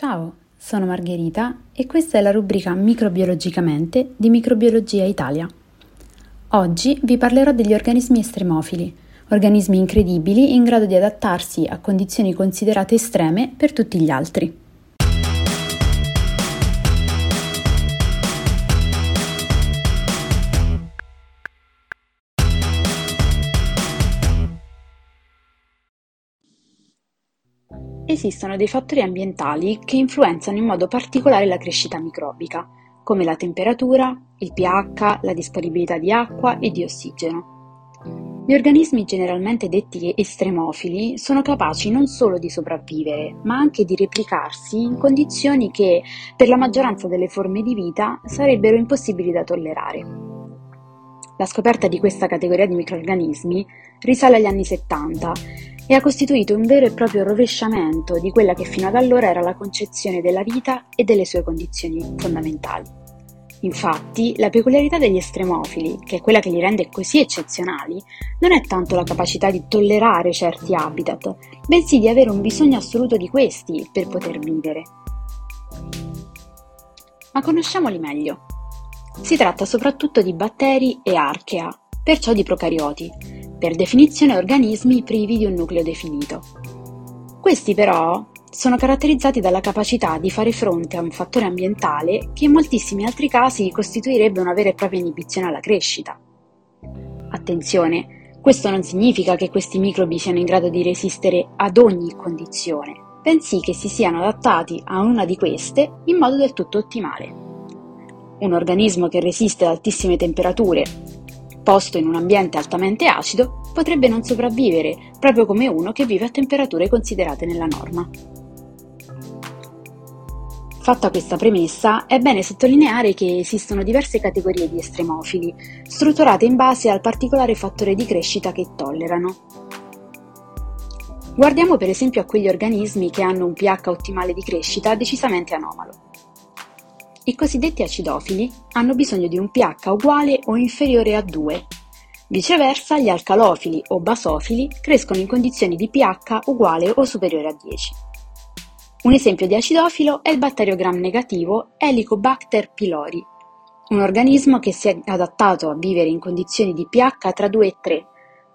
Ciao, sono Margherita e questa è la rubrica Microbiologicamente di Microbiologia Italia. Oggi vi parlerò degli organismi estremofili, organismi incredibili in grado di adattarsi a condizioni considerate estreme per tutti gli altri. Esistono dei fattori ambientali che influenzano in modo particolare la crescita microbica, come la temperatura, il pH, la disponibilità di acqua e di ossigeno. Gli organismi generalmente detti estremofili sono capaci non solo di sopravvivere, ma anche di replicarsi in condizioni che, per la maggioranza delle forme di vita, sarebbero impossibili da tollerare. La scoperta di questa categoria di microrganismi risale agli anni 70 e ha costituito un vero e proprio rovesciamento di quella che fino ad allora era la concezione della vita e delle sue condizioni fondamentali. Infatti, la peculiarità degli estremofili, che è quella che li rende così eccezionali, non è tanto la capacità di tollerare certi habitat, bensì di avere un bisogno assoluto di questi per poter vivere. Ma conosciamoli meglio. Si tratta soprattutto di batteri e archea, perciò di procarioti, per definizione organismi privi di un nucleo definito. Questi però sono caratterizzati dalla capacità di fare fronte a un fattore ambientale che in moltissimi altri casi costituirebbe una vera e propria inibizione alla crescita. Attenzione, questo non significa che questi microbi siano in grado di resistere ad ogni condizione, bensì che si siano adattati a una di queste in modo del tutto ottimale. Un organismo che resiste ad altissime temperature, posto in un ambiente altamente acido, potrebbe non sopravvivere, proprio come uno che vive a temperature considerate nella norma. Fatta questa premessa, è bene sottolineare che esistono diverse categorie di estremofili, strutturate in base al particolare fattore di crescita che tollerano. Guardiamo per esempio a quegli organismi che hanno un pH ottimale di crescita decisamente anomalo. I cosiddetti acidofili hanno bisogno di un pH uguale o inferiore a 2. Viceversa, gli alcalofili o basofili crescono in condizioni di pH uguale o superiore a 10. Un esempio di acidofilo è il batterio gram negativo Helicobacter pylori, un organismo che si è adattato a vivere in condizioni di pH tra 2 e 3,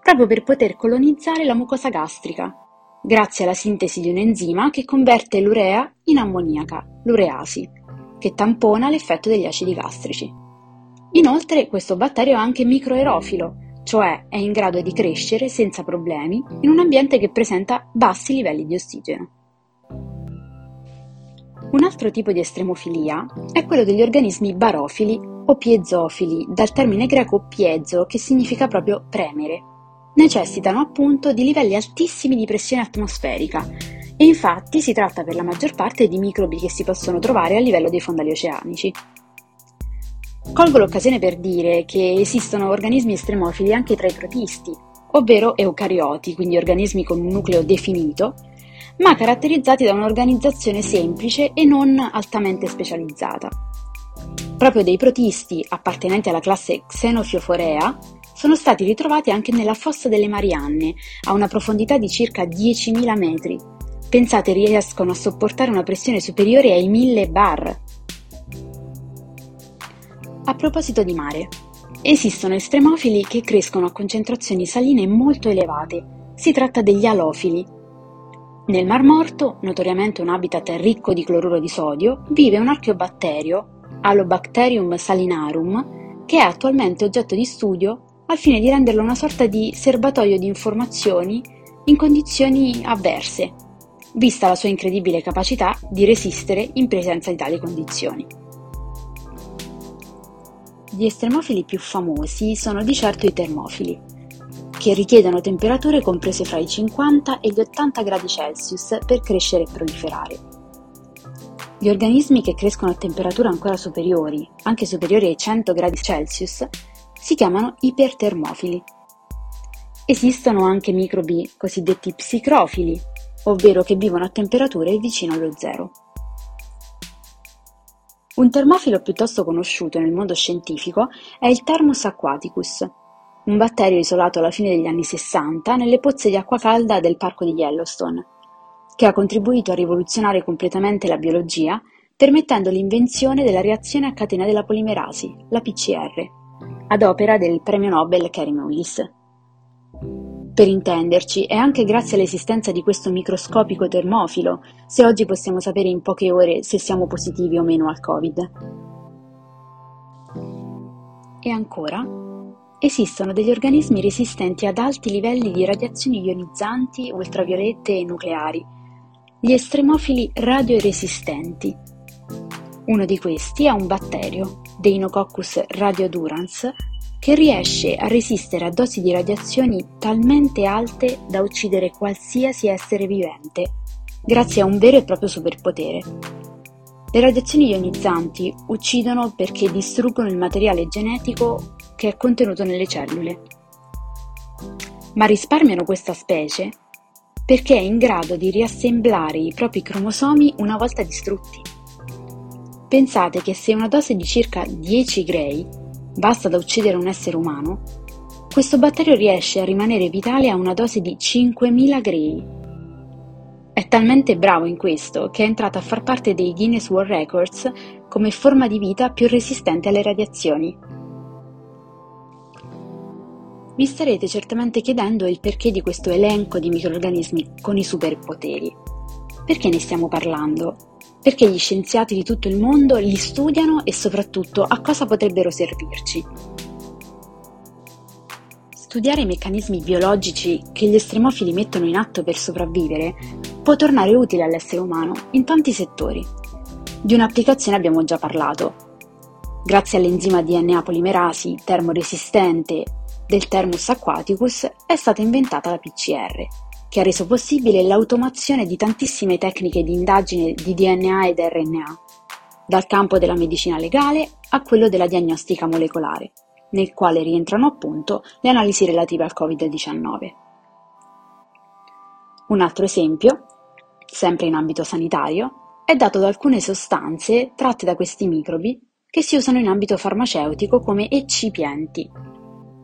proprio per poter colonizzare la mucosa gastrica, grazie alla sintesi di un enzima che converte l'urea in ammoniaca, l'ureasi che tampona l'effetto degli acidi gastrici. Inoltre questo batterio è anche microerofilo, cioè è in grado di crescere senza problemi in un ambiente che presenta bassi livelli di ossigeno. Un altro tipo di estremofilia è quello degli organismi barofili o piezofili, dal termine greco piezo che significa proprio premere. Necessitano appunto di livelli altissimi di pressione atmosferica e infatti si tratta per la maggior parte di microbi che si possono trovare a livello dei fondali oceanici. Colgo l'occasione per dire che esistono organismi estremofili anche tra i protisti, ovvero eucarioti, quindi organismi con un nucleo definito, ma caratterizzati da un'organizzazione semplice e non altamente specializzata. Proprio dei protisti appartenenti alla classe Xenophioforea sono stati ritrovati anche nella fossa delle Marianne, a una profondità di circa 10.000 metri, Pensate riescono a sopportare una pressione superiore ai 1000 bar. A proposito di mare, esistono estremofili che crescono a concentrazioni saline molto elevate. Si tratta degli alofili. Nel Mar Morto, notoriamente un habitat ricco di cloruro di sodio, vive un archeobatterio, Alobacterium salinarum, che è attualmente oggetto di studio al fine di renderlo una sorta di serbatoio di informazioni in condizioni avverse, vista la sua incredibile capacità di resistere in presenza di tali condizioni. Gli estremofili più famosi sono di certo i termofili, che richiedono temperature comprese fra i 50 e gli 80 gradi Celsius per crescere e proliferare. Gli organismi che crescono a temperature ancora superiori, anche superiori ai 100 gradi Celsius, si chiamano ipertermofili. Esistono anche microbi cosiddetti psicrofili, ovvero che vivono a temperature vicino allo zero. Un termofilo piuttosto conosciuto nel mondo scientifico è il Thermus aquaticus, un batterio isolato alla fine degli anni 60 nelle pozze di acqua calda del parco di Yellowstone. che ha contribuito a rivoluzionare completamente la biologia, permettendo l'invenzione della reazione a catena della polimerasi, la PCR, ad opera del premio Nobel Carey Mullis. Per intenderci, è anche grazie all'esistenza di questo microscopico termofilo se oggi possiamo sapere in poche ore se siamo positivi o meno al Covid. E ancora, esistono degli organismi resistenti ad alti livelli di radiazioni ionizzanti, ultraviolette e nucleari, gli estremofili radioresistenti. Uno di questi è un batterio, Deinococcus radiodurans, che riesce a resistere a dosi di radiazioni talmente alte da uccidere qualsiasi essere vivente, grazie a un vero e proprio superpotere. Le radiazioni ionizzanti uccidono perché distruggono il materiale genetico che è contenuto nelle cellule. Ma risparmiano questa specie perché è in grado di riassemblare i propri cromosomi una volta distrutti. Pensate che se una dose di circa 10 gray basta da uccidere un essere umano, questo batterio riesce a rimanere vitale a una dose di 5.000 gray. È talmente bravo in questo che è entrato a far parte dei Guinness World Records come forma di vita più resistente alle radiazioni. Vi starete certamente chiedendo il perché di questo elenco di microorganismi con i superpoteri. Perché ne stiamo parlando? Perché gli scienziati di tutto il mondo li studiano e soprattutto a cosa potrebbero servirci. Studiare i meccanismi biologici che gli estremofili mettono in atto per sopravvivere può tornare utile all'essere umano in tanti settori. Di un'applicazione abbiamo già parlato. Grazie all'enzima DNA polimerasi termoresistente del Thermus aquaticus è stata inventata la PCR, che ha reso possibile l'automazione di tantissime tecniche di indagine di DNA ed RNA, dal campo della medicina legale a quello della diagnostica molecolare, nel quale rientrano appunto le analisi relative al Covid-19. Un altro esempio, sempre in ambito sanitario, è dato da alcune sostanze tratte da questi microbi che si usano in ambito farmaceutico come eccipienti,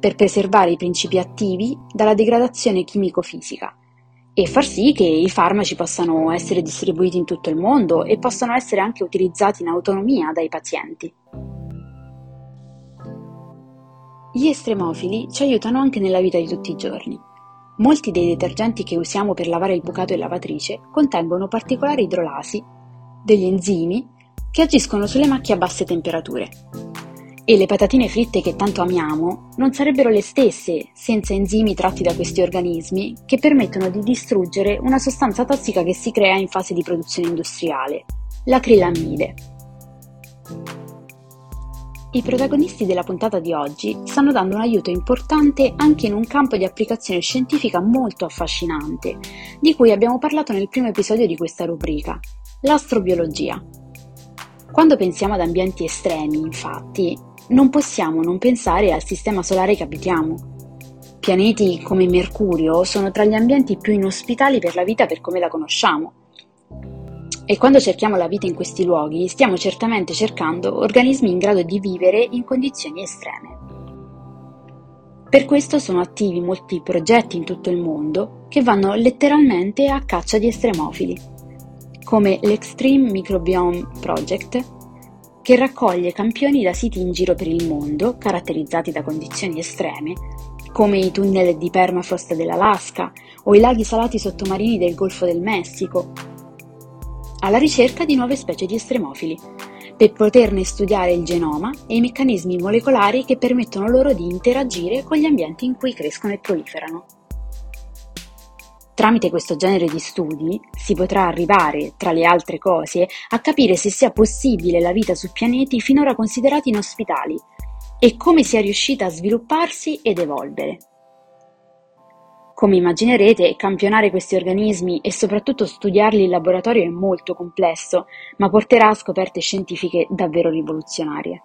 per preservare i principi attivi dalla degradazione chimico-fisica e far sì che i farmaci possano essere distribuiti in tutto il mondo e possano essere anche utilizzati in autonomia dai pazienti. Gli estremofili ci aiutano anche nella vita di tutti i giorni. Molti dei detergenti che usiamo per lavare il bucato e lavatrice contengono particolari idrolasi, degli enzimi, che agiscono sulle macchie a basse temperature. E le patatine fritte che tanto amiamo non sarebbero le stesse senza enzimi tratti da questi organismi che permettono di distruggere una sostanza tossica che si crea in fase di produzione industriale, l'acrilammide. I protagonisti della puntata di oggi stanno dando un aiuto importante anche in un campo di applicazione scientifica molto affascinante, di cui abbiamo parlato nel primo episodio di questa rubrica, l'astrobiologia. Quando pensiamo ad ambienti estremi, infatti, non possiamo non pensare al sistema solare che abitiamo. Pianeti come Mercurio sono tra gli ambienti più inospitali per la vita per come la conosciamo. E quando cerchiamo la vita in questi luoghi, stiamo certamente cercando organismi in grado di vivere in condizioni estreme. Per questo sono attivi molti progetti in tutto il mondo che vanno letteralmente a caccia di estremofili, come l'Extreme Microbiome Project, che raccoglie campioni da siti in giro per il mondo, caratterizzati da condizioni estreme, come i tunnel di permafrost dell'Alaska o i laghi salati sottomarini del Golfo del Messico, alla ricerca di nuove specie di estremofili, per poterne studiare il genoma e i meccanismi molecolari che permettono loro di interagire con gli ambienti in cui crescono e proliferano. Tramite questo genere di studi si potrà arrivare, tra le altre cose, a capire se sia possibile la vita su pianeti finora considerati inospitali e come sia riuscita a svilupparsi ed evolvere. Come immaginerete, campionare questi organismi e soprattutto studiarli in laboratorio è molto complesso, ma porterà a scoperte scientifiche davvero rivoluzionarie.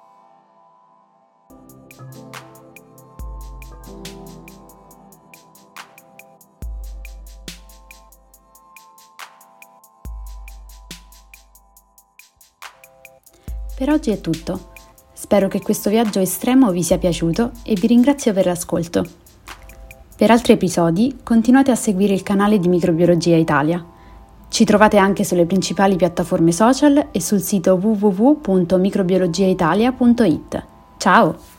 Per oggi è tutto. Spero che questo viaggio estremo vi sia piaciuto e vi ringrazio per l'ascolto. Per altri episodi continuate a seguire il canale di Microbiologia Italia. Ci trovate anche sulle principali piattaforme social e sul sito www.microbiologiaitalia.it. Ciao!